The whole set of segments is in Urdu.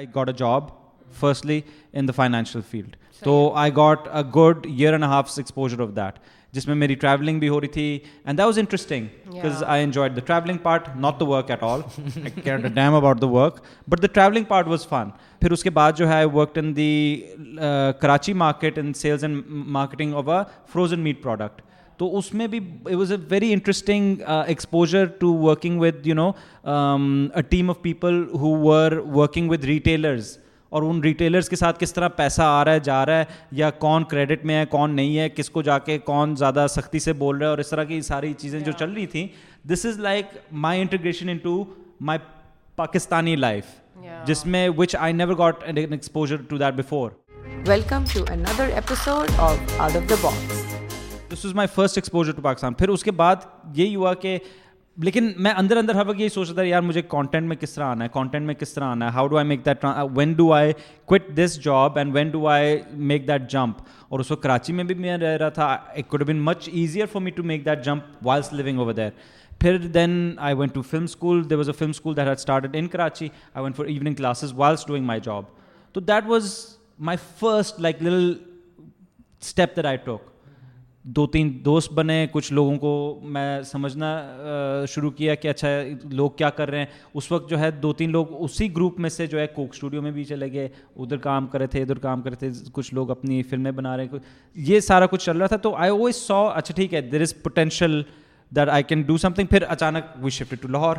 I got a job firstly in the financial field تو I got a good year and half exposure of that جس میں میری ٹریولنگ بھی ہو رہی تھی and that was interesting I enjoyed the travelling part not the work at all damn about the work but the travelling part was fun پھر اس کے بعد جو ہے work in the Karachi market in sales and marketing of a frozen meat product تو اس میں بھی it was a very interesting exposure to working with you know team of people who were working with retailers اور ان ریٹیلرس کے ساتھ کس طرح پیسہ آ رہا ہے جا رہا ہے یا کون کریڈٹ میں ہے کون نہیں ہے کس کو جا کے کون زیادہ سختی سے بول رہا ہے اور اس طرح کی ساری چیزیں جو چل رہی تھیں this is like my integration Pakistani life جس میں which I never got exposure to that before welcome to another episode of of out the box this is my first exposure to Pakistan پھر اس کے بعد یہی ہوا کہ لیکن میں اندر اندر ہر وقت یہی سوچ رہا تھا یار مجھے کانٹینٹ میں کس طرح آنا ہے کانٹینٹ میں کس طرح آنا ہے how do I make that when do I quit this job and when do I make that jump اور اس وقت کراچی میں بھی میں رہ رہا تھا it could been much easier for me to make that jump وائلس living over there پھر then I went to film school there was a film school that had started in Karachi I went for evening classes whilst doing my job تو that was my first like لل اسٹیپ دیٹ آئی ٹوک دو تین دوست بنے کچھ لوگوں کو میں سمجھنا شروع کیا کہ اچھا لوگ کیا کر رہے ہیں اس وقت جو ہے دو تین لوگ اسی گروپ میں سے جو ہے کوک اسٹوڈیو میں بھی چلے گئے ادھر کام کرے تھے ادھر کام کرے تھے کچھ لوگ اپنی فلمیں بنا رہے ہیں یہ سارا کچھ چل رہا تھا تو آئی اوز سو اچھا ٹھیک ہے there is potential that I can do something پھر اچانک وی شفٹ ٹو لاہور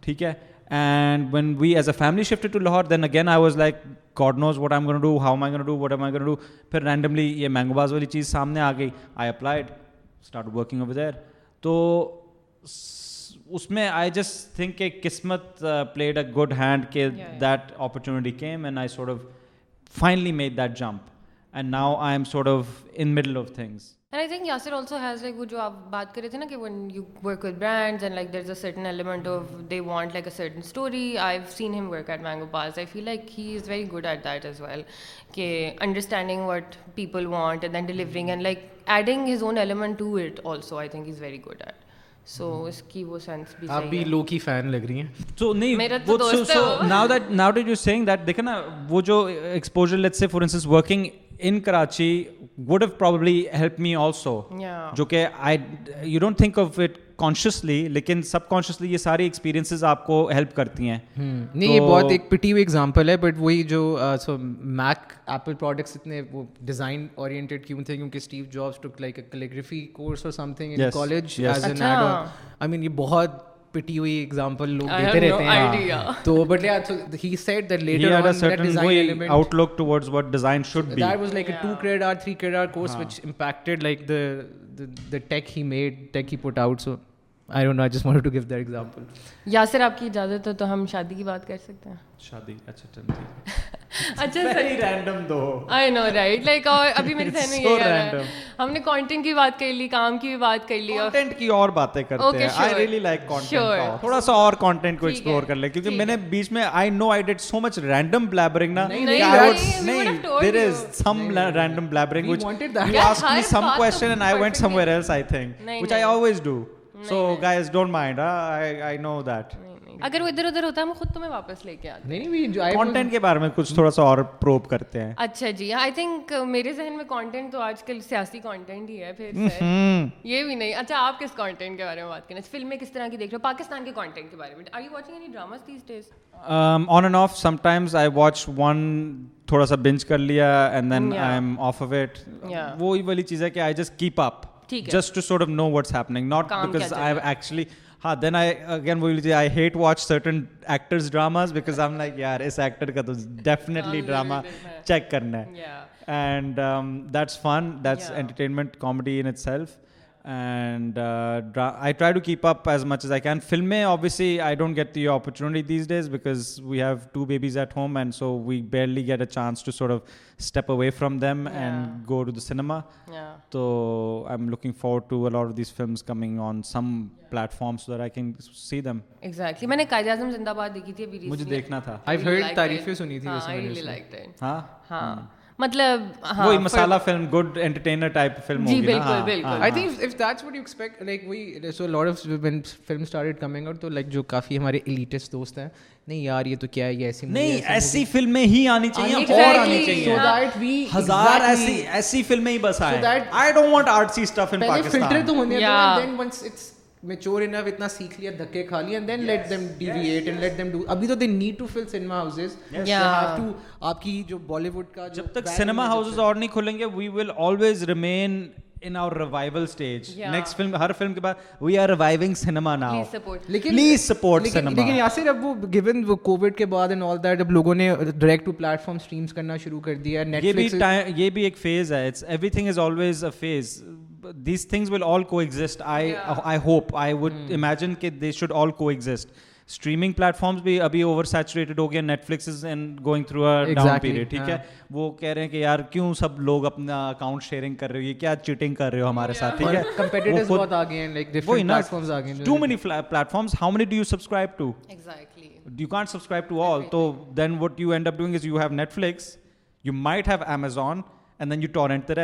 ٹھیک ہے and when we as a family shift to Lahore then again I was like God knows what I go do how I go do what M I go do پھر رینڈملی یہ مینگو باز والی چیز سامنے آ گئی I applied start working over here تو اس میں آئی جسٹ تھنک کہ قسمت پلیڈ اے گڈ ہینڈ کہ that opportunity came and I sort of finally made that jump and now I'm sort of in middle of things and I think Yasir also has like وہ جو آپ بات کر رہے تھے نا کہ one you work with brands and like there is a certain element of they want like a certain story I have seen ہم work at Mangobaaz I feel like he is very good at that is well کہ understanding what people want and then delivering and like adding his own element to it also I think is very good at so اس کی وہ سینس بھی آپ بھی لو کی فین لگ رہی ہیں تو نہیں میرا تو دوست ہے so now that now did you seeing that دیکھیں نا وہ جو exposure let's say for instance working in Karachi would have probably help me also جو کہ I you don't think of it consciously لیکن سب کانشیسلی یہ ساری ایکسپیرینس آپ کو ہیلپ کرتی ہیں نہیں یہ بہت ایک پٹی ہوئی ایگزامپل ہے بٹ وہی جو سو میک ایپل پروڈکٹس اتنے وہ ڈیزائن اورینٹیڈ کیوں تھے کیونکہ Steve Jobs took like calligraphy course اور something in college as an ad I mean یہ بہت یاسر آپ کی اجازت تو ہم شادی کی بات کر سکتے ہیں شادی اچھا اچھا سا اور کانٹینٹ کو ایکسپلور کر لیں کیونکہ میں میں نے بیچ I I I I I I know know so so much random random blabbering blabbering نا there is some some some and went where else think which always do don't mind that اگر وہ ادھر ادھر ہوتا ہم خود تمہیں واپس لے کے آتے ہیں کے بارے میں کچھ تھوڑا سا اور پروپ کرتے ہیں اچھا جی آئی تھنک میرے ذہن میں کانٹینٹ تو آج کل سیاسی کانٹینٹ ہی ہے پھر یہ بھی نہیں اچھا آپ کس کانٹینٹ کے بارے میں بات کریں اچھا، فلمیں کس طرح کی دیکھ رہے ہو پاکستان کے کانٹینٹ کے بارے میں are you watching any dramas these days on and off sometimes I watch one تھوڑا سا بنچ کر لیا and then I'm off of it وہی والی چیز ہے کہ I just keep up just to sort of know what's happening not because I actually ہاں دین آئی اگین وہی لیجیے I hate watch certain actors dramas because I'm like یار اس ایکٹر کا تو ڈیفینیٹلی ڈرامہ چیک کرنا ہے and that's fun that's entertainment comedy in itself and I try to keep up as much as I can فلمیں obviously I don't get the opportunity these days because we have two babies at home and so we barely get a chance to sort of step away from them and go to the cinema تو I'm looking forward to a lot of these films coming on some platforms that I can see them exactly میں نے قائد اعظم زندہ آباد دیکھی تھی ابھی مجھے دیکھنا تھا آئی ہرڈ تعریفیں سنی تھی ہاں ہاں مطلب ہاں، وہی masala film film film good entertainer type ہوگی جی بالکل ہاں، بالکل I think if that's what you expect like like so lot when started coming تو جو کافی ہمارے دوست ہیں نہیں یار یہ تو کیا ہے یہ ایسی ایسی ایسی ایسی نہیں فلمیں فلمیں ہی ہی آنی آنی چاہیے چاہیے اور ہزار بس آئیں I don't want artsy stuff in Pakistan پہلے فلٹر تو ہونے then once it's mature enough اتنا سیکھ لیا دھکے کھا لیے and then let them deviate and let them do ابھی تو they need to fill cinema houses یا ہیو ٹو آپ کی جو بالی ووڈ کا جب تک سینما ہاؤسز اور نہیں کھلیں گے we will always remain in our revival stage next film ہر فلم کے بعد we are reviving cinema now لیکن پلیز سپورٹ سینما لیکن یاسر اب وہ گیون وہ کووڈ کے بعد ان آل دیٹ اب لوگوں نے direct to platform streams کرنا شروع کر دیا ہے نیٹ فلکس یہ بھی ایک فیز ہے it's everything is always a phase these things will all کو exit I I hope I would imagine کہ دے شوڈ آل کو ایگزٹ اسٹریمنگ پلیٹ فارمس بھی ابھی اوور سیچوریٹڈ ہو گیا Netflix and going through period ٹھیک ہے وہ کہہ رہے ہیں کہ یار کیوں سب لوگ اپنا اکاؤنٹ شیئرنگ کر رہے ہو یہ کیا چیٹنگ کر رہے ہو ہمارے ساتھ ٹھیک ہے too many platforms how many do you subscribe to you can't subscribe to all تو then what you end up doing is you have Netflix you might have Amazon قائد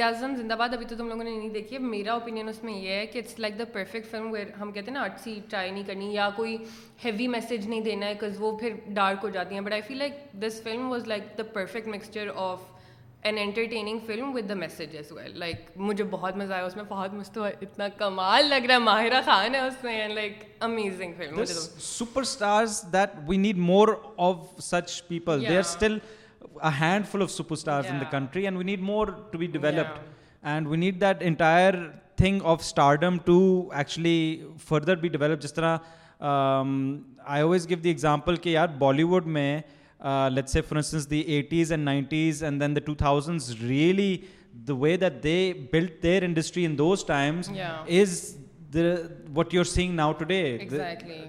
اعظم زندہ تم لوگوں نے میرا میں یہ پرفیکٹ فلم ہم کہتے ہیں نا آٹھ سیٹ ٹرائی نہیں کرنی یا کوئی ہیوی میسج نہیں دینا ڈارک ہو جاتی ہیں but I feel like this film was like mixture of an entertaining film with the message as well like مجھے بہت مزہ آیا اس میں فہد مستور اتنا کمال لگ رہا ہے ماہرہ خان ہے اس میں like amazing film superstars that we need more of such people they are still handful of superstars in the country and we need more to be developed and we need that entire thing of stardom to actually further be develop جس طرح I always give the example کہ یار بالی ووڈ میں let's the eighties and nineties and then the two thousands really the way that they build their industry in those times is what you are seeing now today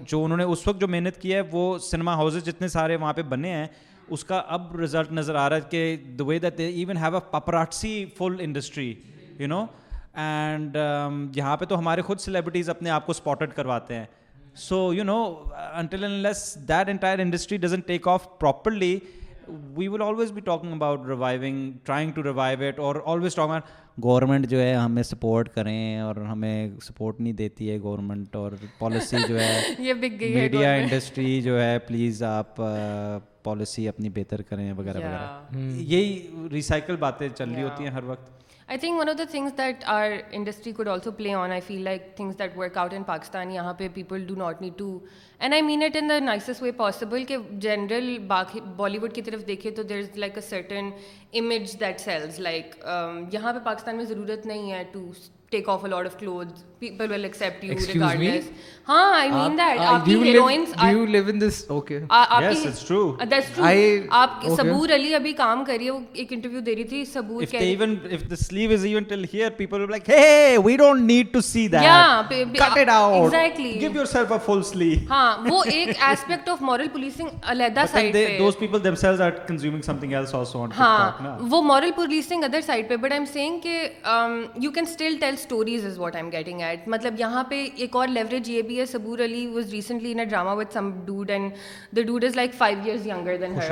جو انہوں نے اس وقت جو محنت کی ہے وہ سنیما ہاؤسز جتنے سارے وہاں پہ بنے ہیں اس کا اب رزلٹ نظر آ رہا ہے کہ the way that they even have a paparazzi full industry you know and یہاں پہ تو ہمارے خود سیلیبریٹیز اپنے آپ کو اسپاٹڈ کرواتے ہیں so you know until and less that entire industry doesn't take off properly we will always be talking about reviving trying to revive it اور آلویز ٹاک آؤٹ گورنمنٹ جو ہے ہمیں سپورٹ کریں اور ہمیں سپورٹ نہیں دیتی ہے گورنمنٹ اور پالیسی جو ہے یہ بک گئی میڈیا انڈسٹری جو ہے پلیز آپ پالیسی اپنی بہتر کریں وغیرہ وغیرہ یہی ریسائکل باتیں چل رہی ہوتی ہیں ہر وقت I think one of the things that are industry could also play on I feel like things that work out in Pakistan یہاں پہ people do not need to and I mean it in the nicest way possible کہ جنرل باقی بالی ووڈ کی طرف دیکھے تو there is like a certain image that sells like یہاں پہ پاکستان میں ضرورت نہیں ہے to take of lot of clothes ہاں ہاں آپ آپ کی صبور صبور علی ابھی کام رہی رہی ہے وہ وہ ایک ایک انٹرویو دے تھی کہہ Saboor moral policing other side پہن سٹیل ٹیلریز ایٹ دیٹ مطلب یہاں پہ ایک اور لیوریج یہ بھی ہے صبور علی was recently in a drama with some dude and the dude is like five years younger than her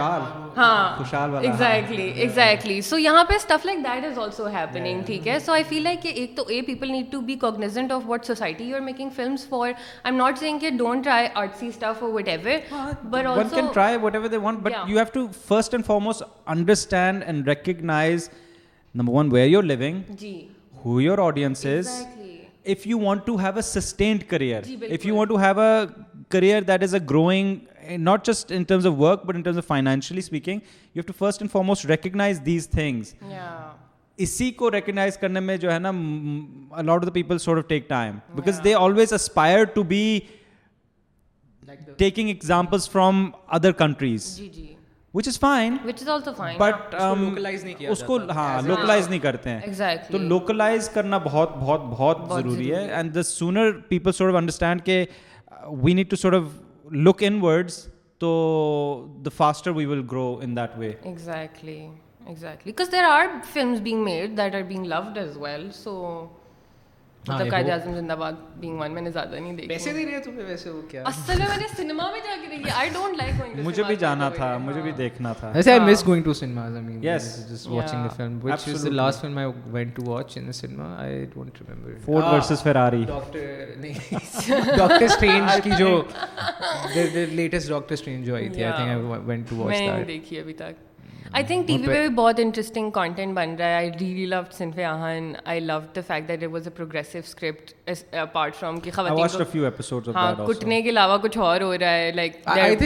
ہاں ایگزیکٹلی ایگزیکٹلی سو یہاں پہ stuff like that is also happening ٹھیک ہے سو آئی فیل لائک کہ ایک تو a people need to be cognizant of what society you are making films for I am not saying کہ ڈونٹ ٹرائی آرٹسی اسٹف اور whatever but also can try whatever they want but you have to first and foremost understand and recognise number one where your living جی who your audience is if you want to have a sustained career if you want to have a career that is a growing not just in in terms terms of work but of financially speaking you have to first and foremost recognise these things اسی کو ریکگنائز کرنے میں جو ہے نا the people of take time because they always aspire to be taking examples from other countries جی جی which is fine which is also fine but localise نہیں کیا اس کو ہاں لوکلائز نہیں کرتے ہیں تو لوکلائز کرنا بہت بہت بہت ضروری ہے and the sooner people should understand کہ we need to should look in words تو the faster we will grow in that way exactly exactly because there are films being made that are being load as well so مطلب قائد Azam Zindabad being one میں نے زیادہ نہیں دیکھی ویسے دے رہے تو پھر ویسے وہ کیا اصل میں میں نے سینما میں جا کے دیکھی I don't like going to مجھے بھی جانا تھا مجھے بھی دیکھنا تھا ویسے I miss going to cinema I mean yes just watching the film which is the last film I went to watch in the cinema I don't remember Ford versus Ferrari doctor نہیں سٹرینج کی جو دی لیٹسٹ ڈاکٹر سٹرینج جو آئی تھی I think I went to watch that میں دیکھی ابھی تک آئی تھنک ٹی وی پہ بھی بہت انٹرسٹنگ کانٹینٹ بن رہا ہے I rally love Sinf Aahan I love the fact that was a progressive script apart from کہ خواتین ہاں کٹنے کے علاوہ کچھ اور ہو رہا ہے لائک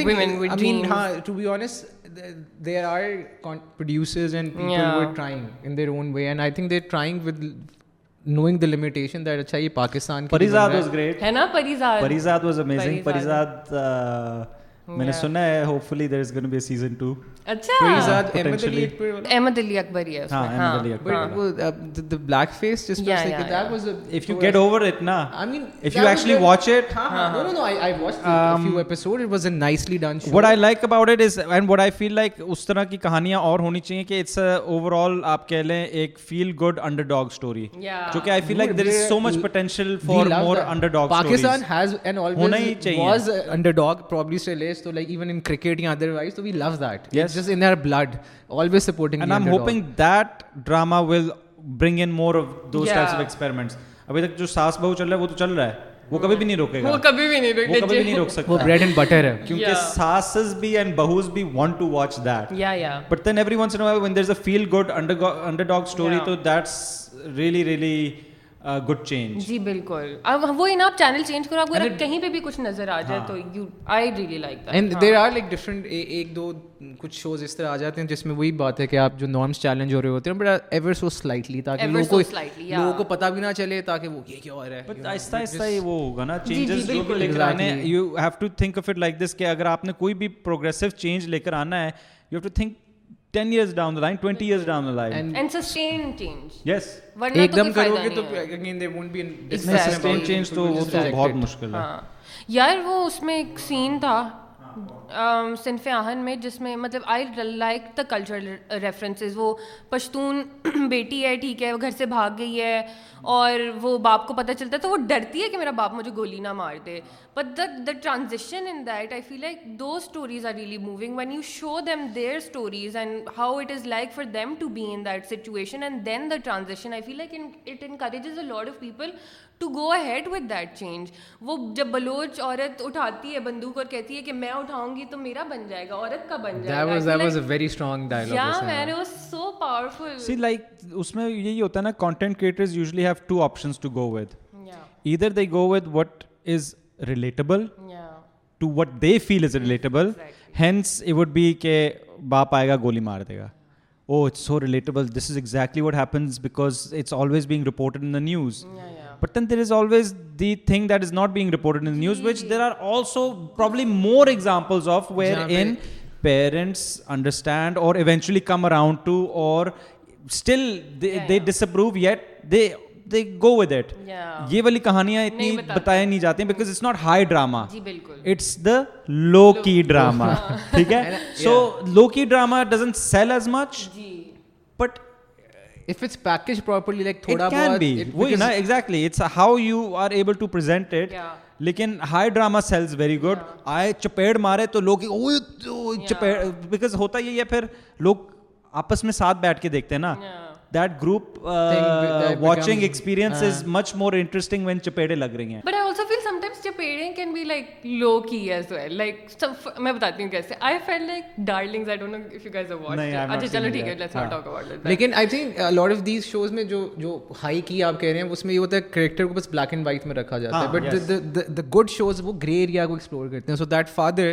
ویمن وڈ ڈریم ہاں to be honest there are producers and people were trying in their own way and I think they trying with knowing the limitation that اچھا یہ پاکستان پریزاد واز گریٹ ہے نا پریزاد پریزاد واز امیزنگ پریزاد میں نے سنا ہے hopefully is gonna be season 2 اچھا۔ ہاں۔ احمد علی اکبری کہانیاں اور ہونی چاہیے just in their blood. Always supporting. And the I'm underdog. hoping that drama will bring in more of those yeah. types of experiments. अभी तक जो सास बहू चल रहा है वो तो चल रहा है वो कभी भी नहीं रोकेगा वो कभी भी नहीं रोकेगा वो कभी भी नहीं रोक सकता वो ब्रेड एंड बटर है क्योंकि सासस भी एंड बहूस भी want to watch that yeah yeah but then every once in a when there is a feel good underdog story तो that's really really good change جی بالکل اب وہی نا آپ چینل چینج کرو آپ کو کہیں پہ بھی کچھ نظر آ جائے ہاں۔ تو you I really like and there are like different ایک دو کچھ شوز اس طرح آ جاتے ہیں جس میں وہی بات ہے کہ آپ جو نارمس چیلنج ہو رہے ہوتے ہیں بٹ ایور سو سلائٹلی تاکہ لوگوں کو لوگوں کو پتہ بھی نہ چلے تاکہ وہ یہ کیا ہو رہا ہے بٹ آہستہ آہستہ ہی وہ ہوگا نا چینجز جی، جی، جو بھی لے کر آنے you have to think of it like this کہ اگر آپ نے کوئی بھی پروگریسو چینج لے کر آنا ہے یو ہیو ٹو تھنک ایک دم کرو گے تو تو تو وہ بہت مشکل ہے یار وہ اس میں ایک سین تھا صنف آہن میں جس میں مطلب I like the cultural references وہ پشتون بیٹی ہے ٹھیک ہے وہ گھر سے بھاگ گئی ہے اور وہ باپ کو پتہ چلتا ہے تو وہ ڈرتی ہے کہ میرا باپ مجھے گولی نہ مار دے but the transaction in that I feel like do stories are really moving when you show them their stories and how it is like for them to be in that situation and then the transaction I feel like it is a lot of people to go ahead with that change وہ جب بلوچ عورت اٹھاتی ہے بندوق اور کہتی ہے کہ میں اٹھاؤں گی تو میرا بن بن جائے جائے گا گا گا عورت کا باپ آئے گولی مار دے گا news they go with it یہ والی کہانیاں اتنی بتائی نہیں جاتی because it's it's not high drama the لو کی ڈراما ٹھیک ہے سو لو کی drama doesn't sell as much but لیکن high drama sells very good آئے چپیڑ مارے تو لوگ ہوتا ہے پھر لوگ آپس میں ساتھ بیٹھ کے دیکھتے ہیں نا that group watching experience is much more interesting when چپیڑے لگ رہی ہیں can be like low-key as well like میں بتاتی ہوں کیسے I feel like darlings I don't know if you guys a watch اچھا چلو ٹھیک ہے let's not talk about that لیکن I think lot of these shows میں جو جو ہائی کی آپ کہہ رہے ہیں اس میں یہ ہوتا ہے کریکٹر کو بس بلیک اینڈ وائٹ میں رکھا جاتا ہے بٹ دا گڈ شوز وہ گرے ایریا کو ایکسپلور کرتے ہیں so that father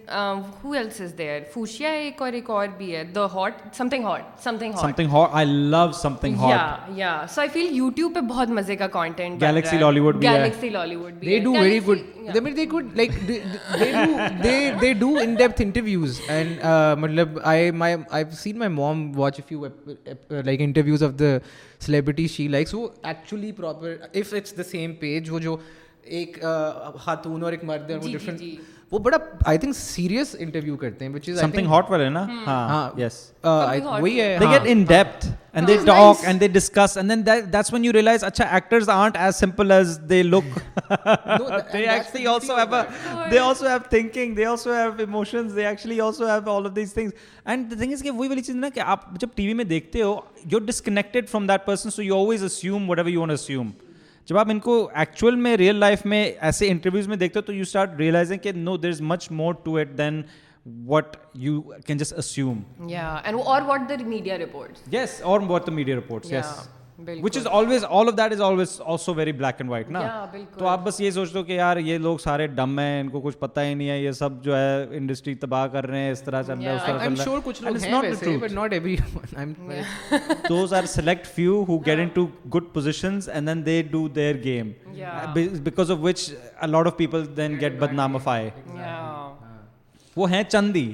who else is there فوشیا ایک اور ایک اور بھی ہے the hot something hot something hot something hot I love something hot یا یا سو آئی فیل یوٹیوب پہ بہت مزے کا کنٹینٹ گیلیکسی لالی ووڈ بھی ہے گیلیکسی لالی ووڈ بھی ہے they do very good they mean they good like they do they they do in depth interviews and مطلب I my I have seen my mom watch a few like interviews of the celebrity she likes وہ actually proper if it's the same page وہ جو ایک خاتون اور ایک مرد ہے وہ ڈفرنٹ جی، جی، جی۔ وہ بڑا آئی تھنک سیریس انٹرویو کرتے ہیں وچ از سمتھنگ ہاٹ والے نا ہاں یس ہاں، ہاں۔ وہی ہے they get in depth and they talk and they discuss and then that's when you realise اچھا actors aren't as simple as they look they actually also have they also have thinking they also have emotions they actually also have all of these things and thing is کہ وہی والی چیز نا کہ آپ جب ٹی وی میں دیکھتے ہو you disconnected from that person so you always assume whatever you want assume جب آپ ان کو ایکچوئل میں ریئل لائف میں ایسے انٹرویوز میں دیکھتے ہو تو یو اسٹارٹ ریئلائزنگ کہ no there is much more to it than what you can just assume اور what the media report yes اور what the media report yes which is always all of that is always also very black and white نا تو آپ بس یہ سوچ دو کہ یار یہ لوگ سارے ڈم ہیں ان کو کچھ پتا ہی نہیں ہے یہ سب جو ہے انڈسٹری تباہ کر رہے ہیں اس طرح چل رہا ہے اس طرح چل رہا ہے those are select few who get into good positions and then they do their game because of which lot of people then get بدنام آف آئے وہ ہیں چند ہی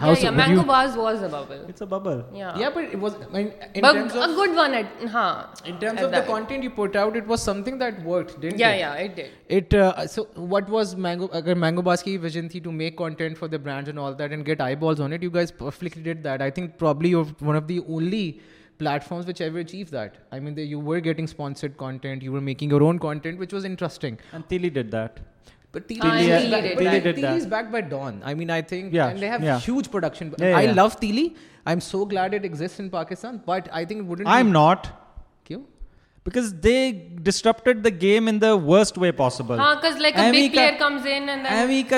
مینگوباز for the brand get I'd eight forms getting you were making content which was interesting gamer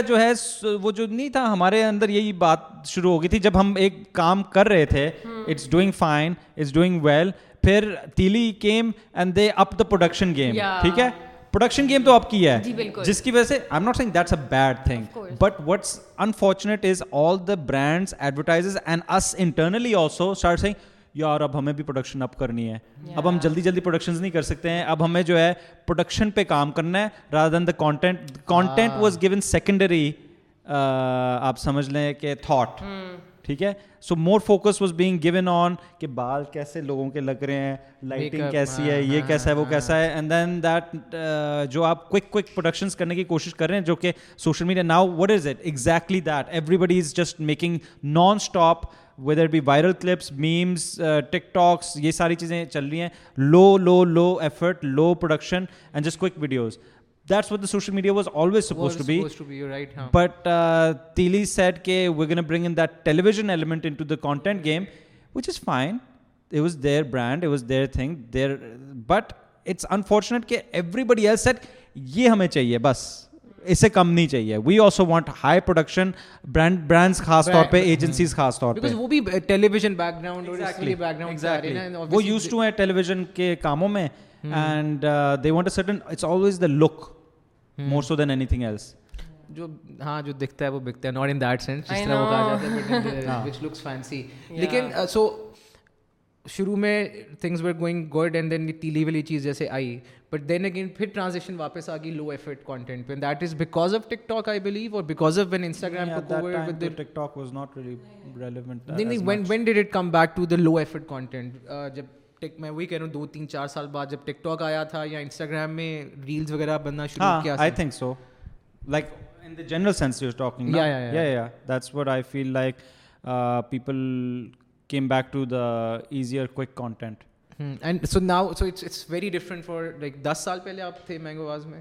جو ہے وہ جو نہیں تھا ہمارے اندر یہی بات شروع ہو گئی تھی جب ہم ایک کام کر رہے تھے اپ دا پروڈکشن گیم ٹھیک ہے پروڈکشن گیم تو آپ کی ہے جی، جس کی وجہ سے آئی ایم ناٹ سنگ that's a bad thing but what's unfortunate is all the brands advertise and us internally also start سنگ یار اب ہمیں بھی پروڈکشن اپ کرنی ہے اب ہم جلدی جلدی پروڈکشن نہیں کر سکتے ہیں اب ہمیں جو ہے پروڈکشن پہ کام کرنا ہے rather than the content content was given secondary آپ سمجھ لیں کہ تھاٹ ٹھیک ہے so more focus was being given on کہ بال کیسے لوگوں کے لگ رہے ہیں لائٹنگ کیسی ہے یہ ہاں، ہاں، کیسا ہے وہ ہاں، کیسا ہے اینڈ دین دیٹ جو آپ کوئک پروڈکشنس کرنے کی کوشش کر رہے ہیں جو کہ social media now what is it exactly that everybody is just making non stop whether be viral clips memes TikToks یہ ساری چیزیں چل رہی ہیں low low low effort low production and just quick videos every set یہ ہمیں چاہیے بس اسے کم نہیں چاہیے we also want high production brand خاص طور پہ ایجنسی کاموں میں and they want it's always look more so then anything else جو ہاں جو دکھتا ہے وہ بکتا ہے ناٹ ان دیٹ سینس جس طرح وہ کہا جاتا ہے وچ لکس فینسی لیکن سو uh, شروع میں things were going good and then ٹیلی والی چیز جیسے آئی بٹ دین اگین پھر ٹرانزیکشن واپس آ گئی لو ایفرٹ کانٹینٹ پہ that is because of TikTok I believe اور because of when Instagram TikTok was not relevant when when did it come back to the low effort content جب ٹک میں وہی کہہ رہا ہوں دو تین چار سال بعد جب ٹک ٹاک آیا تھا یا انسٹاگرام میں ریلز وغیرہ بننا شروع ہاں، کیا I think so like in the general sense you talking that's what I feel like people came back to the easier quick content and so now so it's it's very different for like دس سال پہلے آپ تھے مینگو آواز میں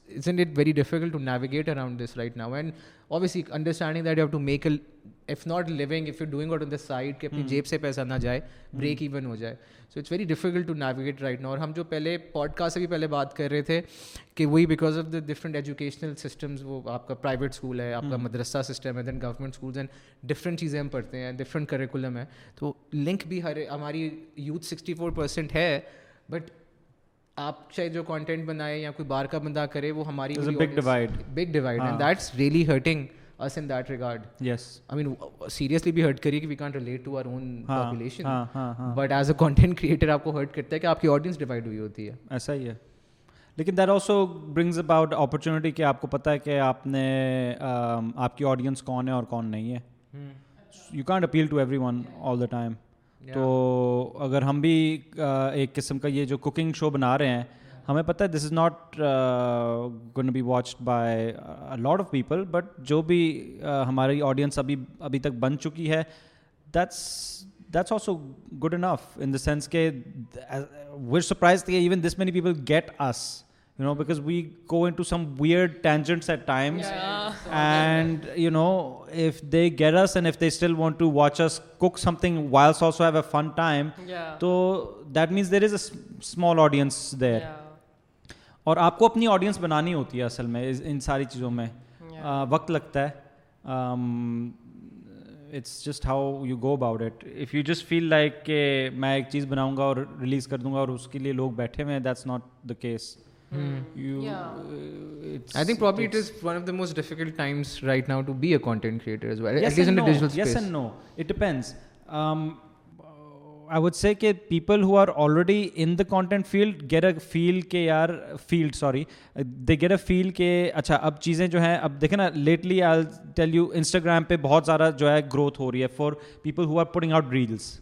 is and it very difficult to navigate around this right now and obviously understanding that he make a F not living if you doing out on the side کہ اپنی جب سے پیسہ نہ جائے بریک ایون ہو جائے so it's very difficult to navigate right now اور ہم جو پہلے پوڈ کاسٹ سے بھی پہلے بات کر رہے تھے کہ وہی because of the different educational systems وہ آپ کا پرائیویٹ اسکول ہے آپ کا مدرسہ سسٹم ہے then government schools and different چیزیں ہم پڑھتے ہیں ڈفرنٹ کریکولم ہے تو لنک بھی ہر ہماری یوتھ سکسٹی فور پرسینٹ ہے بٹ آپ چاہے جو کانٹینٹ بنائے یا کوئی بار کا بندہ کرے وہ ہماری big divide big divide and that's really hurting us in that regard yes I mean seriously بھی ہرٹ کریے کہ we can't relate to our own population but as a content creator آپ کو ہرٹ کرتا ہے کہ آپ کی آڈینس ڈیوائڈ ہوئی ہوتی ہے ایسا ہی ہے لیکن that also brings about opportunity کہ آپ کو پتہ ہے کہ آپ نے آپ کی آڈینس کون ہے اور کون نہیں ہے you can't appeal to everyone all the time تو اگر ہم بھی ایک قسم کا یہ جو کوکنگ شو بنا رہے ہیں ہمیں پتہ ہے this is not gonna be watched by lot of people but جو بھی ہماری آڈینس ابھی ابھی تک بن چکی ہے that's that's also good enough in the sense کہ where surprise even this many people get us you you know know because we go in to to some some tangents at times and and if if they they still want watch us thing whilst also have a a fun time تو that means there there is small audience اور آپ کو اپنی آڈینس بنانی ہوتی ہے اصل میں ان ساری چیزوں میں وقت لگتا ہے it's just how you go about it if you just feel like کہ میں ایک چیز بناؤں گا اور ریلیز کر دوں گا اور اس کے لیے لوگ بیٹھے ہوئے ہیں that's not the case most difficult now to I say کہ people who are already in the content field get a feel کے اے فیل کہ اچھا اب چیزیں جو ہیں اب دیکھیں نا lately I tell you Instagram پہ بہت زیادہ جو ہے گروتھ ہو رہی ہے for people who are hooting out reels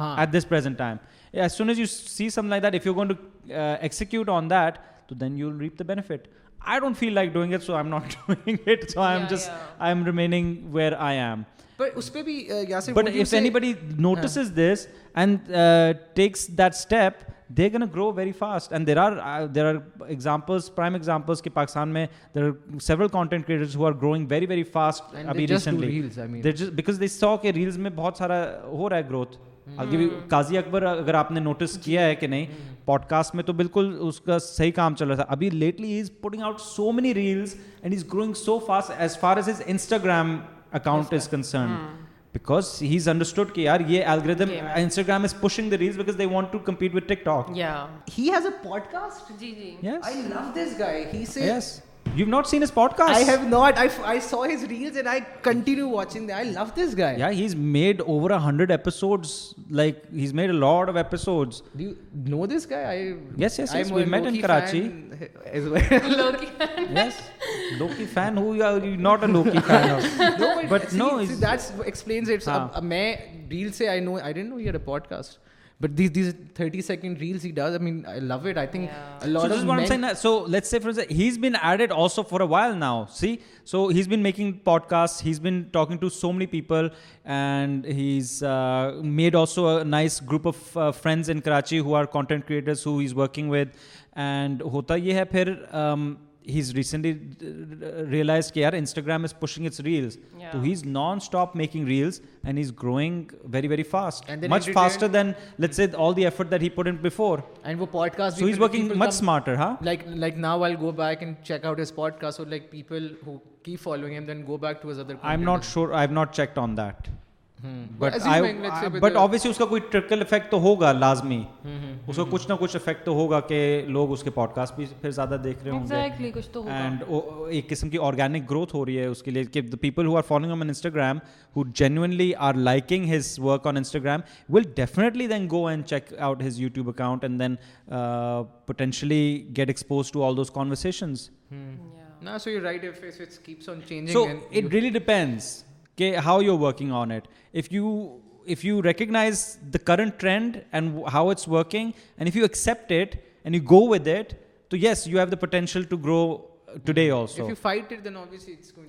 at this present time as soon as you see some like that that if you gone to execute on تو then you reap the benefit I I I I I don't feel like doing doing it it so so am am am am not just remaining where اس پہ بھی but if anybody this and takes that step they grow very fast fast and there there there are are are are examples examples prime کہ کہ پاکستان میں several content who growing very very ابھی ریسنٹلی بیکاز سو ریلز میں بہت سارا ہو رہا ہے گروتھ قاضی اکبر اگر آپ نے نوٹس کیا ہے کہ نہیں پوڈ کاسٹ میں تو بالکل اس کا صحیح کام چل رہا تھا ابھی lately is putting out so many reels and is growing so fast as far as his Instagram account is concern because he is understood کہ یار یہ algorithm Instagram is pushing the reels because they want to compete with TikTok he has a podcast جی جی I love this guy he says You've not seen his podcast. I have not. I, f- I saw his reels and I continue watching them. I love this guy. Yeah, he's made over a hundred episodes. Like he's made a lot of episodes. Do you know this guy? I yes, yes, yes. We met in Karachi. As well. Loki fan. Yes, Loki fan. Who you are you? Not a Loki fan. Of. no, but, but see, no. See, that explains it. So, uh, uh, I reels. I know. I didn't know he had a podcast. سٹ he پیپلو nice group of friends creators working with and ہوتا یہ ہے پھر ہیز ریسنٹلی ریئلائز کہ یار Instagram is pushing its reels تو he is non stop making reels and he is growing very very fast much faster than let's say all the effort that he put in before and وہ podcast so he is working much smarter ہاں like like now I go back and check out his podcast اور لائک پیپل ہو کی following him then go back to his other I M not sure I have not checked on that but obviously اس کا کوئی ٹرکل افیکٹ تو ہوگا لازمی اس کا کچھ نہ کچھ افیکٹ تو ہوگا کہ لوگ اس کے پوڈ کاسٹ بھی پھر زیادہ دیکھ رہے ہوں گے اینڈ ایک قسم کی آرگینک گروتھ ہو رہی ہے اس کے لیے کہ the people who are following on Instagram who genuinely are liking his work on Instagram will definitely then go and check out his YouTube account and then potentially get expose to all those conversations so you right it really depends how you're working on it. If you recognize the current trend and how it's working, and if you accept it and you go with it, so yes, you have the potential to grow today also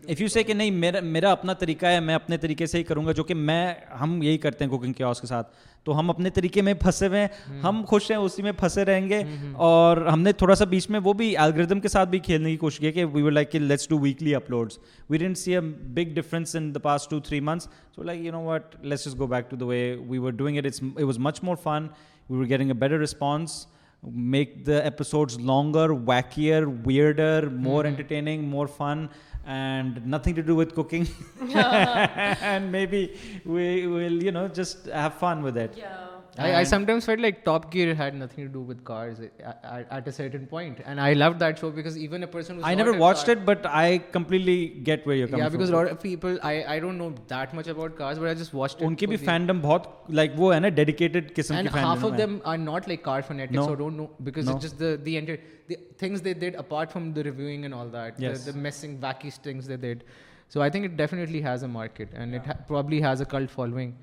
if you say کہ نہیں میرا میرا اپنا طریقہ ہے میں اپنے طریقے سے ہی کروں گا جو کہ میں ہم یہی کرتے ہیں کوکنگ کے آس کے ساتھ تو ہم اپنے طریقے میں پھنسے ہوئے ہیں ہم خوش ہیں اسی میں پھنسے رہیں گے اور ہم نے تھوڑا سا بیچ میں وہ بھی الگریدم کے ساتھ بھی کھیلنے کی کوشش کی کہ we were like let's do weekly uploads we didn't see a big difference in the past two three months so like you know what let's go back to the way we were doing it it was much more fun we were getting a better response make the episodes longer, wackier, weirder, more mm-hmm. entertaining, more fun, and nothing to do with cooking. And maybe we will, just have fun with it. Yeah. I, I sometimes felt like Top Gear had nothing to do with cars at, at, at a certain point. And I loved that show because even a person who's I never watched car, it, but I completely get where you're coming from. Yeah, because from. a lot of people, I, I don't know that much about cars, but I just watched it. Unki bhi the, fandom bahut, like, wo hai na, dedicated kism and ki half fandom of them hai. are not like car fanatics, no. so don't know. Because no. it's just the the, enter, the things they did apart from the reviewing and all that, yes. the, the messing, wacky things they did. So I think it definitely has a market and yeah. it ha- probably has a cult following.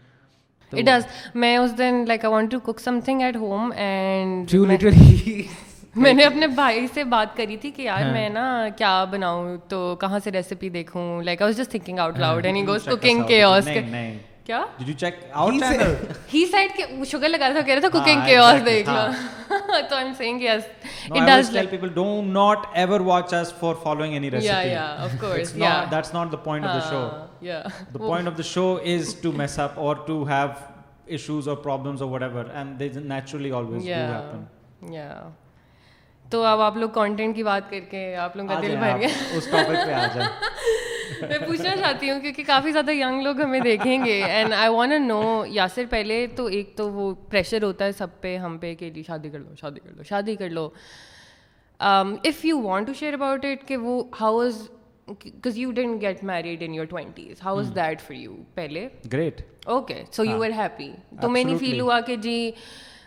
It does میں اس دن like I want to cook something at home and میں نے اپنے بھائی سے بات کری تھی کہ یار ہاں. میں نا کیا بناؤں تو کہاں سے ریسیپی دیکھوں like I was just thinking out loud anyways cooking کے اوس کے تو اب آپ لوگ کانٹینٹ کی بات کر کے آپ لوگوں کا دل بھر آ جائیں میں پوچھنا چاہتی ہوں کیونکہ کافی زیادہ ینگ لوگ ہمیں دیکھیں گے اینڈ آئی وانٹ نو یا پہلے تو ایک تو وہ پریشر ہوتا ہے سب پہ ہم پہ کہ جی شادی کر لو شادی کر لو شادی کر لو if you want to share about it کہ وہ how is because you didn't get married in your twenties how is that for you پہلے great okay so you are happy تو میں نہیں فیل ہوا کہ جی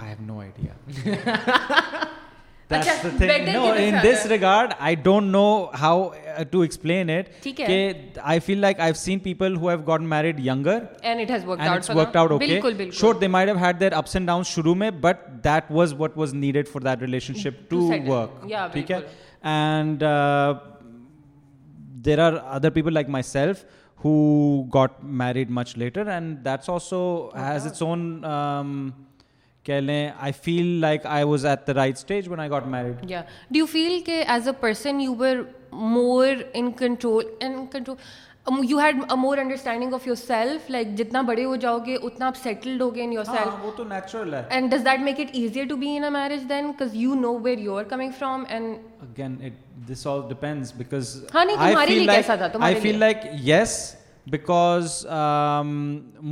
I feel like seen people who had یگ out should there ups and down شروع میں but that was what was needed for the relationship to work ٹھیک ہے there are other people like myself who got married much later and دلسو has its own کہہ لیں I feel like I was at the right stage when I got married یا ڈو یو فیل کہ as a person you were more in control in control you had more understanding of yourself like جتنا بڑے ہو جاؤ گے اتنا آپ سیٹلڈ ہو گے ان یور سیلف وہ تو نیچرل ہے and does that make it easier to be in marriage then because you know where you are coming from and again it this all depends because ہاں نہیں تمہارے لیے کیسا تھا تمہارے لیے I feel like yes because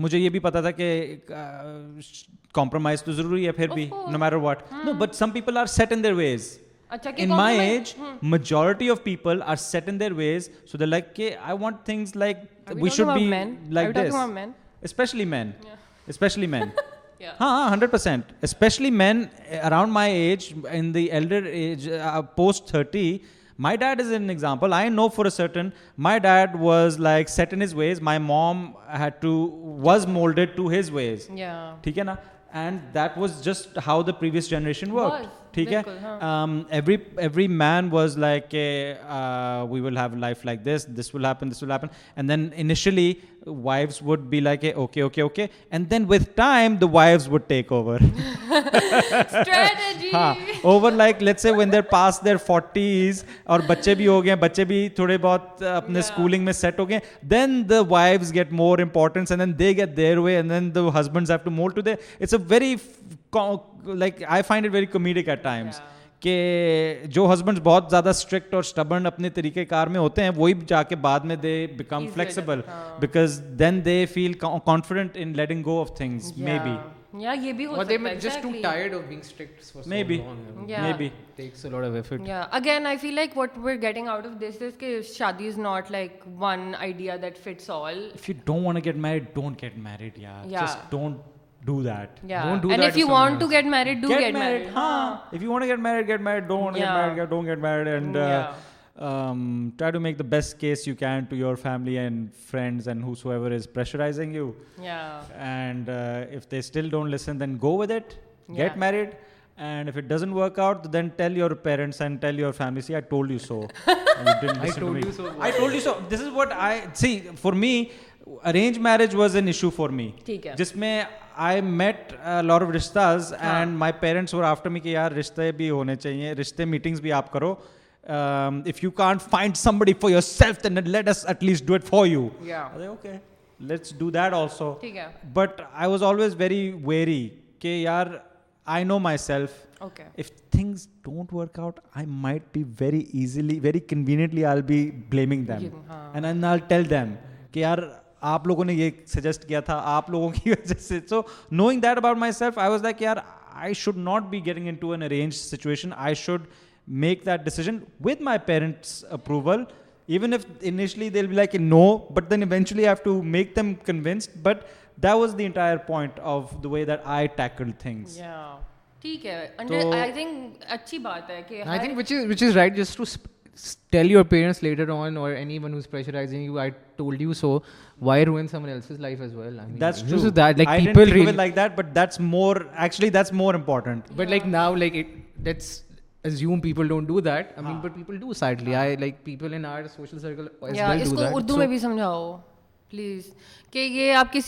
مجھے یہ بھی پتا تھا کہ کمپرومائز تو ضروری ہے پھر بھی no matter what no but some people people are are set set set in in in in in ways ways ways ways my my my my my age age age majority of so the like like like like کہ I I want things we should be this especially especially especially men men men ہاں ہاں hundred percent around the elder post thirty dad dad is an example no for a certain was was his his mom had to to moulded ٹھیک ہے نا and that was just how the previous generation work ٹھیک ہے every every man was like we will have life like this this will will happen this happen and then initially wives would be like okay okay okay and then with time the wives would take over ہاں over like late a when they're past their forties اور بچے بھی ہو گئے بچے بھی تھوڑے بہت اپنے اسکولنگ میں سیٹ ہو گئے then the wives get more importance and then they get their way and then the husbands have to more to they it's a very like I find it very comedic at times کہ جو ہسبینڈ بہت زیادہ اسٹرکٹ اور اپنے طریقۂ کار میں ہوتے ہیں وہی جا کے بعد میں they they become flexible because then feel confident in letting go of things may be شادی ج میرج واس این می جس میں آئی میٹ لور آف رشتہز اینڈ مائی پیرنٹس اور آفٹر می کہ یار رشتے بھی ہونے چاہیے رشتے میٹنگس بھی آپ کرو if you can't find somebody for yourself let us at least do it for you okay let's do that also but I was always very very کہ یار I know myself if things don't work out I might be very easily very conveniently I be blaming them and I tell them کہ یار آپ لوگوں نے یہ سجیسٹ کیا تھا آپ لوگوں کی وجہ سے so knowing that about myself I was like یار I should not be getting into an arrange situation I should make that decision with my parents approval even if initially they be like a no but then eventually have to make them convinced but that was the entire point of the way that I tackle things ٹھیک ہے اچھی بات ہے کہ ٹیل یور پیرنٹس لیٹر یہ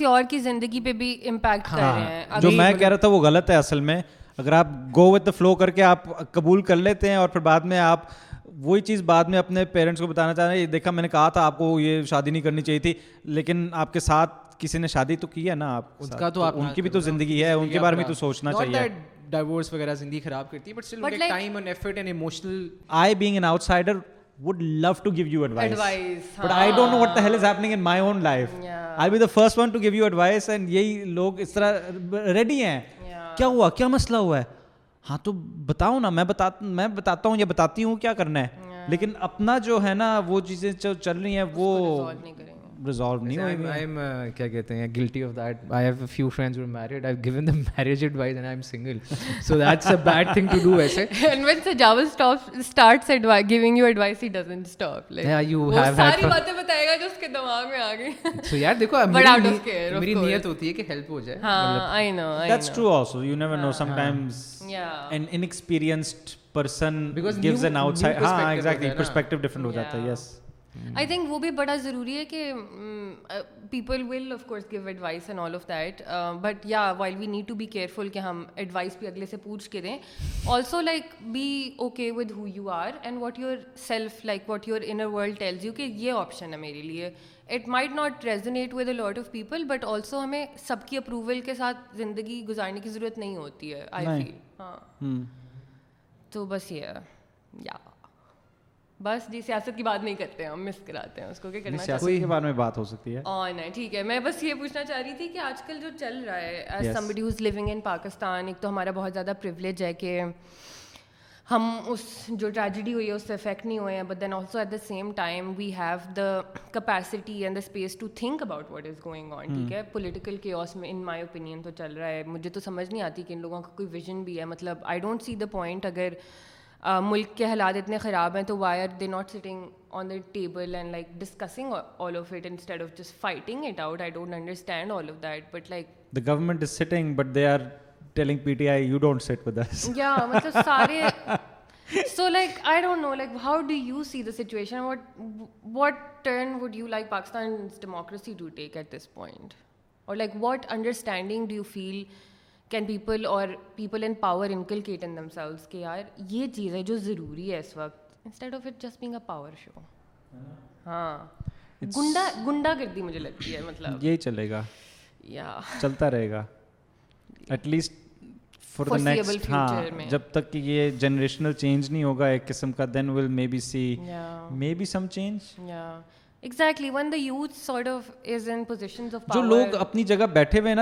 اور جو میں میں کہہ رہا تھا وہ غلط ہے اصل اگر آپ گو وتھ دا فلو کر کے آپ قبول کر لیتے ہیں اور پھر بعد میں آپ وہی چیز بعد میں اپنے پیرنٹس کو بتانا چاہ رہے ہیں دیکھا میں نے کہا تھا آپ کو یہ شادی نہیں کرنی چاہیے تھی لیکن آپ کے ساتھ کسی نے شادی تو کی ہے نا آپ ان کا تو ان کی بھی تو زندگی ہے ان کے بارے میں تو سوچنا چاہیے ڈائیورس وغیرہ زندگی خراب کرتی ہے but still time and effort and emotional I being an outsider would love to give you advice. Advice. But I don't know what the hell is happening in my own life. Yeah. I'll be the first one to give you advice and یہی لوگ اس طرح ریڈی ہیں کیا ہوا کیا مسئلہ ہوا ہے ہاں تو بتاؤ نا میں بتاتا ہوں یا بتاتی ہوں کیا کرنا ہے ہاں۔ لیکن اپنا جو ہے نا وہ چیزیں چل رہی ہیں وہ ریزالو نہیں ہوئی آئی ایم کیا کہتے ہیں guilty of that I have a few friends who married I given the marriage advice and I am single so that's a bad thing to do ایسے and when Sajawal stop starts giving you advice he doesn't stop like you have ساری باتیں بتائے گا جو اس کے دماغ میں آ گئی سو یار دیکھو میری نیت ہوتی ہے کہ ہیلپ ہو جائے ہاں I know that's true also you never know sometimes in in experienced person gives an outside ہاں ایگزیکٹلی پرسپیکٹو ڈفرنٹ ہو جاتا ہے یس آئی تھنک وہ بھی بڑا ضروری ہے کہ people will of course give advice and all of that but یا while we need to be careful کہ ہم ایڈوائس بھی اگلے سے پوچھ کے دیں also like be okay with who you are and what yourself like what your inner world tells you کہ یہ آپشن ہے میرے لیے it might not resonate with a lot of people but also ہمیں سب کی اپروول کے ساتھ زندگی گزارنے کی ضرورت نہیں ہوتی ہے آئی ہاں تو بس یہ یا بس جی سیاست کی بات نہیں کرتے ہم مس کراتے ہیں اس کو کہ کرنا سیاست کے بارے میں بات ہو سکتی ہے اور نہیں ٹھیک ہے میں بس یہ پوچھنا چاہ رہی تھی کہ آج کل جو چل رہا ہے as somebody who's living in Pakistan ایک تو ہمارا بہت زیادہ پریولیج ہے کہ ہم اس جو ٹریجڈی ہوئی ہے اس سے افیکٹ نہیں ہوئے ہیں but then also at the same time we have the capacity and the space to think about what is going on ٹھیک ہے پولیٹیکل کے آس میں ان مائی اوپینین تو چل رہا ہے مجھے تو سمجھ نہیں آتی کہ ان لوگوں کا کوئی ویژن بھی ہے مطلب I don't see the point اگر ملک کے حالات اتنے خراب ہیں تو why are they not sitting on the table and like discussing all of it instead of just fighting it out I don't understand all of that but like the government is sitting but they are telling P T I you don't sit with us یا مطلب سارے so like I don't know like how do you see the situation what what turn would you like Pakistan democracy to take at this point اور like what understanding do you feel can people اور people in power inculcate in themselves کہ یار یہ چیز ہے جو ضروری ہے اس وقت instead of it just being a power show ہاں گنڈا گنڈا گردی مجھے لگتی ہے مطلب یہی چلے گا یا چلتا رہے گا at least for the next ہاں جب تک کہ یہ جنریشنل چینج نہیں ہوگا ایک قسم کا دین will may be see may be some change جو لوگ اپنی جگہ بیٹھے ہوئے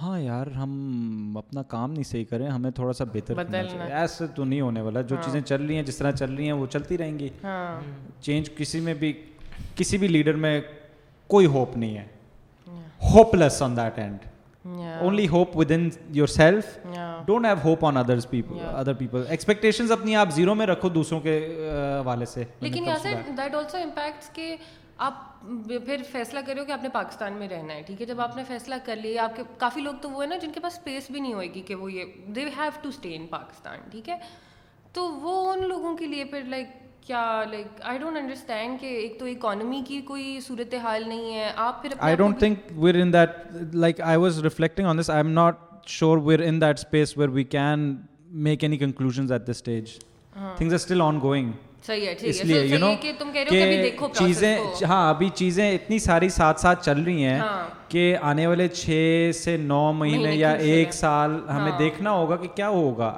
ہاں یار ہم اپنا کام نہیں صحیح کریں ہمیں تھوڑا سا بہتر ایسے تو نہیں ہونے والا جو ہاں. چیزیں چل رہی ہیں جس طرح چل رہی ہیں وہ چلتی رہیں گی چینج ہاں. کسی میں بھی کسی بھی لیڈر میں کوئی ہوپ نہیں ہے hopeless on that and only hope with in yourself don't have hope on others people other people expectation اپنی آپ زیرو میں رکھو دوسروں کے حوالے سے لیکن آپ پھر فیصلہ کریو کہ آپ نے پاکستان میں رہنا ہے ٹھیک ہے جب آپ نے فیصلہ کر لیا آپ کے کافی لوگ تو وہ ہیں نا جن کے پاس اسپیس بھی نہیں ہوئے گی کہ وہ یہ they have to stay in Pakistan ٹھیک ہے تو وہ ان لوگوں کے لیے پھر لائک کیا لائک آئی ڈونٹ انڈرسٹینڈ کہ ایک تو اکانومی کی کوئی صورت حال نہیں ہے آپ پھر I don't think where in that like I was reflecting on this I M not sure where in that space where we can make any conclusion at this stage things are still on going اس لیے یو نو کہ چیزیں ہاں ابھی چیزیں اتنی ساری ساتھ ساتھ چل رہی ہیں ہاں۔ کہ آنے والے چھ سے نو مہینے یا ایک سال ہمیں ہاں۔ دیکھنا ہوگا کہ کیا ہوگا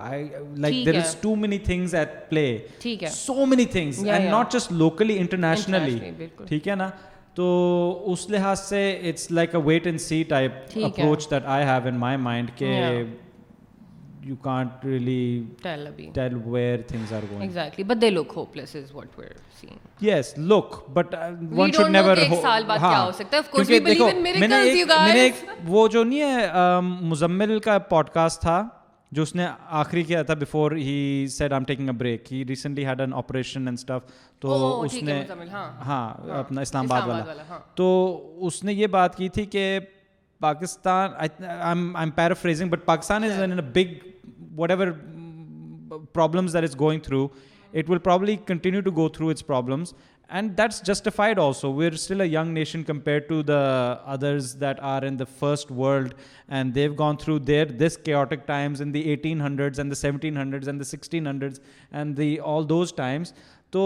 like there is too many things at play so many things and not just locally internationally ٹھیک ہے نا تو اس لحاظ سے it's like a wait and see type approach that I have in my mind کہ وہ جو نہیں ہے. مزمل پوڈ کاسٹ تھا جو اس نے آخری کیا تھا before he I taking a break he recently had an operation and stuff تو اس نے ہاں اپنا اسلام آباد والا تو اس نے یہ بات کی تھی کہ Pakistan but Pakistan is big whatever problems there is going through it will probably continue to go through its problems and that's justified also we are still a young nation compare to the others that are in the first world and they've gone through their this chaotic times in the eighteen hundreds and the seventeen hundreds and the sixteen hundreds and the all those Times تو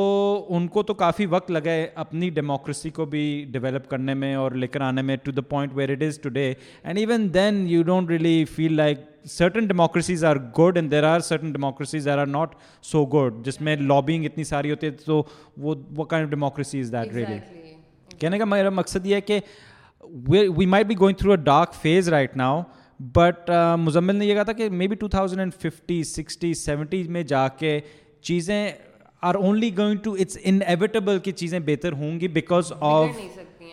ان کو تو کافی وقت لگا ہے اپنی ڈیموکریسی کو بھی ڈیولپ کرنے میں اور لے کر آنے میں to the point where it is today and even then you don't really feel like certain democracies are good and there are certain democracies are not so good جس میں لابنگ اتنی ساری ہوتی ہے تو وہ kind democracy is that really کہنے کا میرا مقصد یہ ہے کہ we might be going through a dark phase right now but Muzammil نے یہ کہا تھا کہ maybe two thousand and fifty sixty seventies میں جا کے چیزیں are only going to it's in کہ چیزیں بہتر ہوں گی because of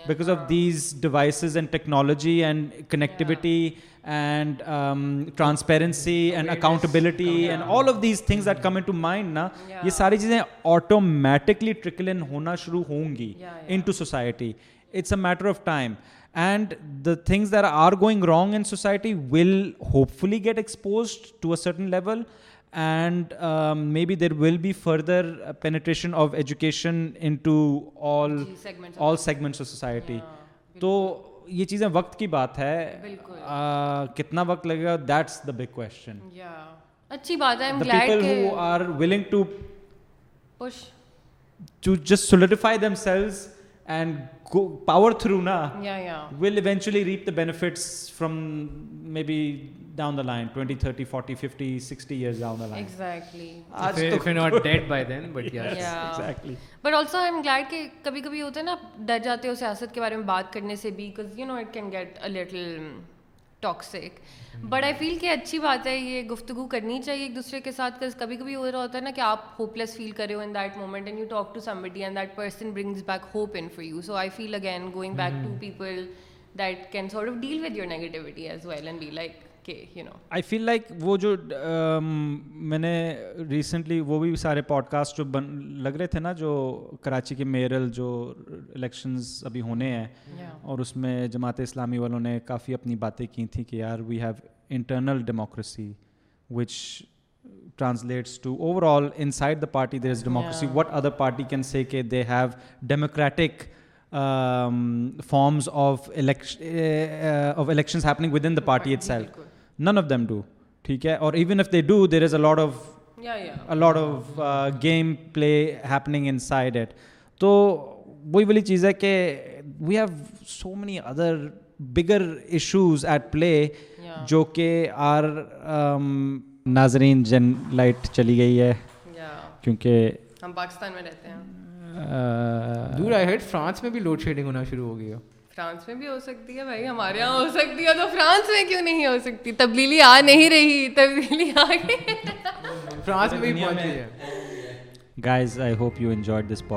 because of these devices and technology and connectivity and transparency and accountability and all of these things that come into mind نا یہ ساری چیزیں آٹومیٹکلی ٹرکل ان ہونا شروع ہوں گی into society it's a matter of time and the things there are going wrong in society will hopefully get expose to a certain level and maybe there will be further penetration of education into all all segments of society تو یہ چیزیں وقت کی بات ہے کتنا وقت لگے گا دیٹس دا بگ کوشچن اچھی بات ہے people who are willing to push to just solidify themselves and power through نا will eventually reap the benefits from maybe down the line but also I am glad کہ کبھی کبھی ہوتے ہیں نا ڈر جاتے ہو سیاست کے بارے میں بات کرنے سے بھی because you know it can get a little toxic but I feel کہ اچھی بات ہے یہ گفتگو کرنی چاہیے ایک دوسرے کے ساتھ کبھی کبھی ہو رہا ہوتا ہے نا کہ آپ ہوپ لیس فیل کرے ہو in that moment and you talk to some and that person brings back hope in for you so I feel again going back to people that can of deal with your negativity as well and be like I feel like وہ جو um, میں نے ریسنٹلی وہ بھی سارے پوڈ کاسٹ جو لگ رہے تھے نا جو کراچی کے میئرل جو الیکشنز ابھی ہونے ہیں اور اس میں جماعت اسلامی والوں نے کافی اپنی باتیں کی تھیں کہ یار we have internal democracy which translates to overall inside the party there is democracy what other party can say کہ they have democratic forms of election none of them do ٹھیک ہے اور even if they do there is a lot of lot of game play happening inside it تو وہی والی چیز ہے کہ we have so many other bigger issues at play جو کہ آر ناظرین جن لائٹ چلی گئی ہے کیونکہ ہم پاکستان میں رہتے ہیں فرانس میں بھی لوڈ شیڈنگ ہونا شروع ہو گئی ہے فرانس میں بھی ہو سکتی ہے بھائی ہمارے یہاں ہو سکتی ہے تو فرانس میں کیوں نہیں ہو سکتی تبدیلی آ نہیں رہی تبدیلی آ گئی فرانس میں بھی ہے guys I hope you enjoy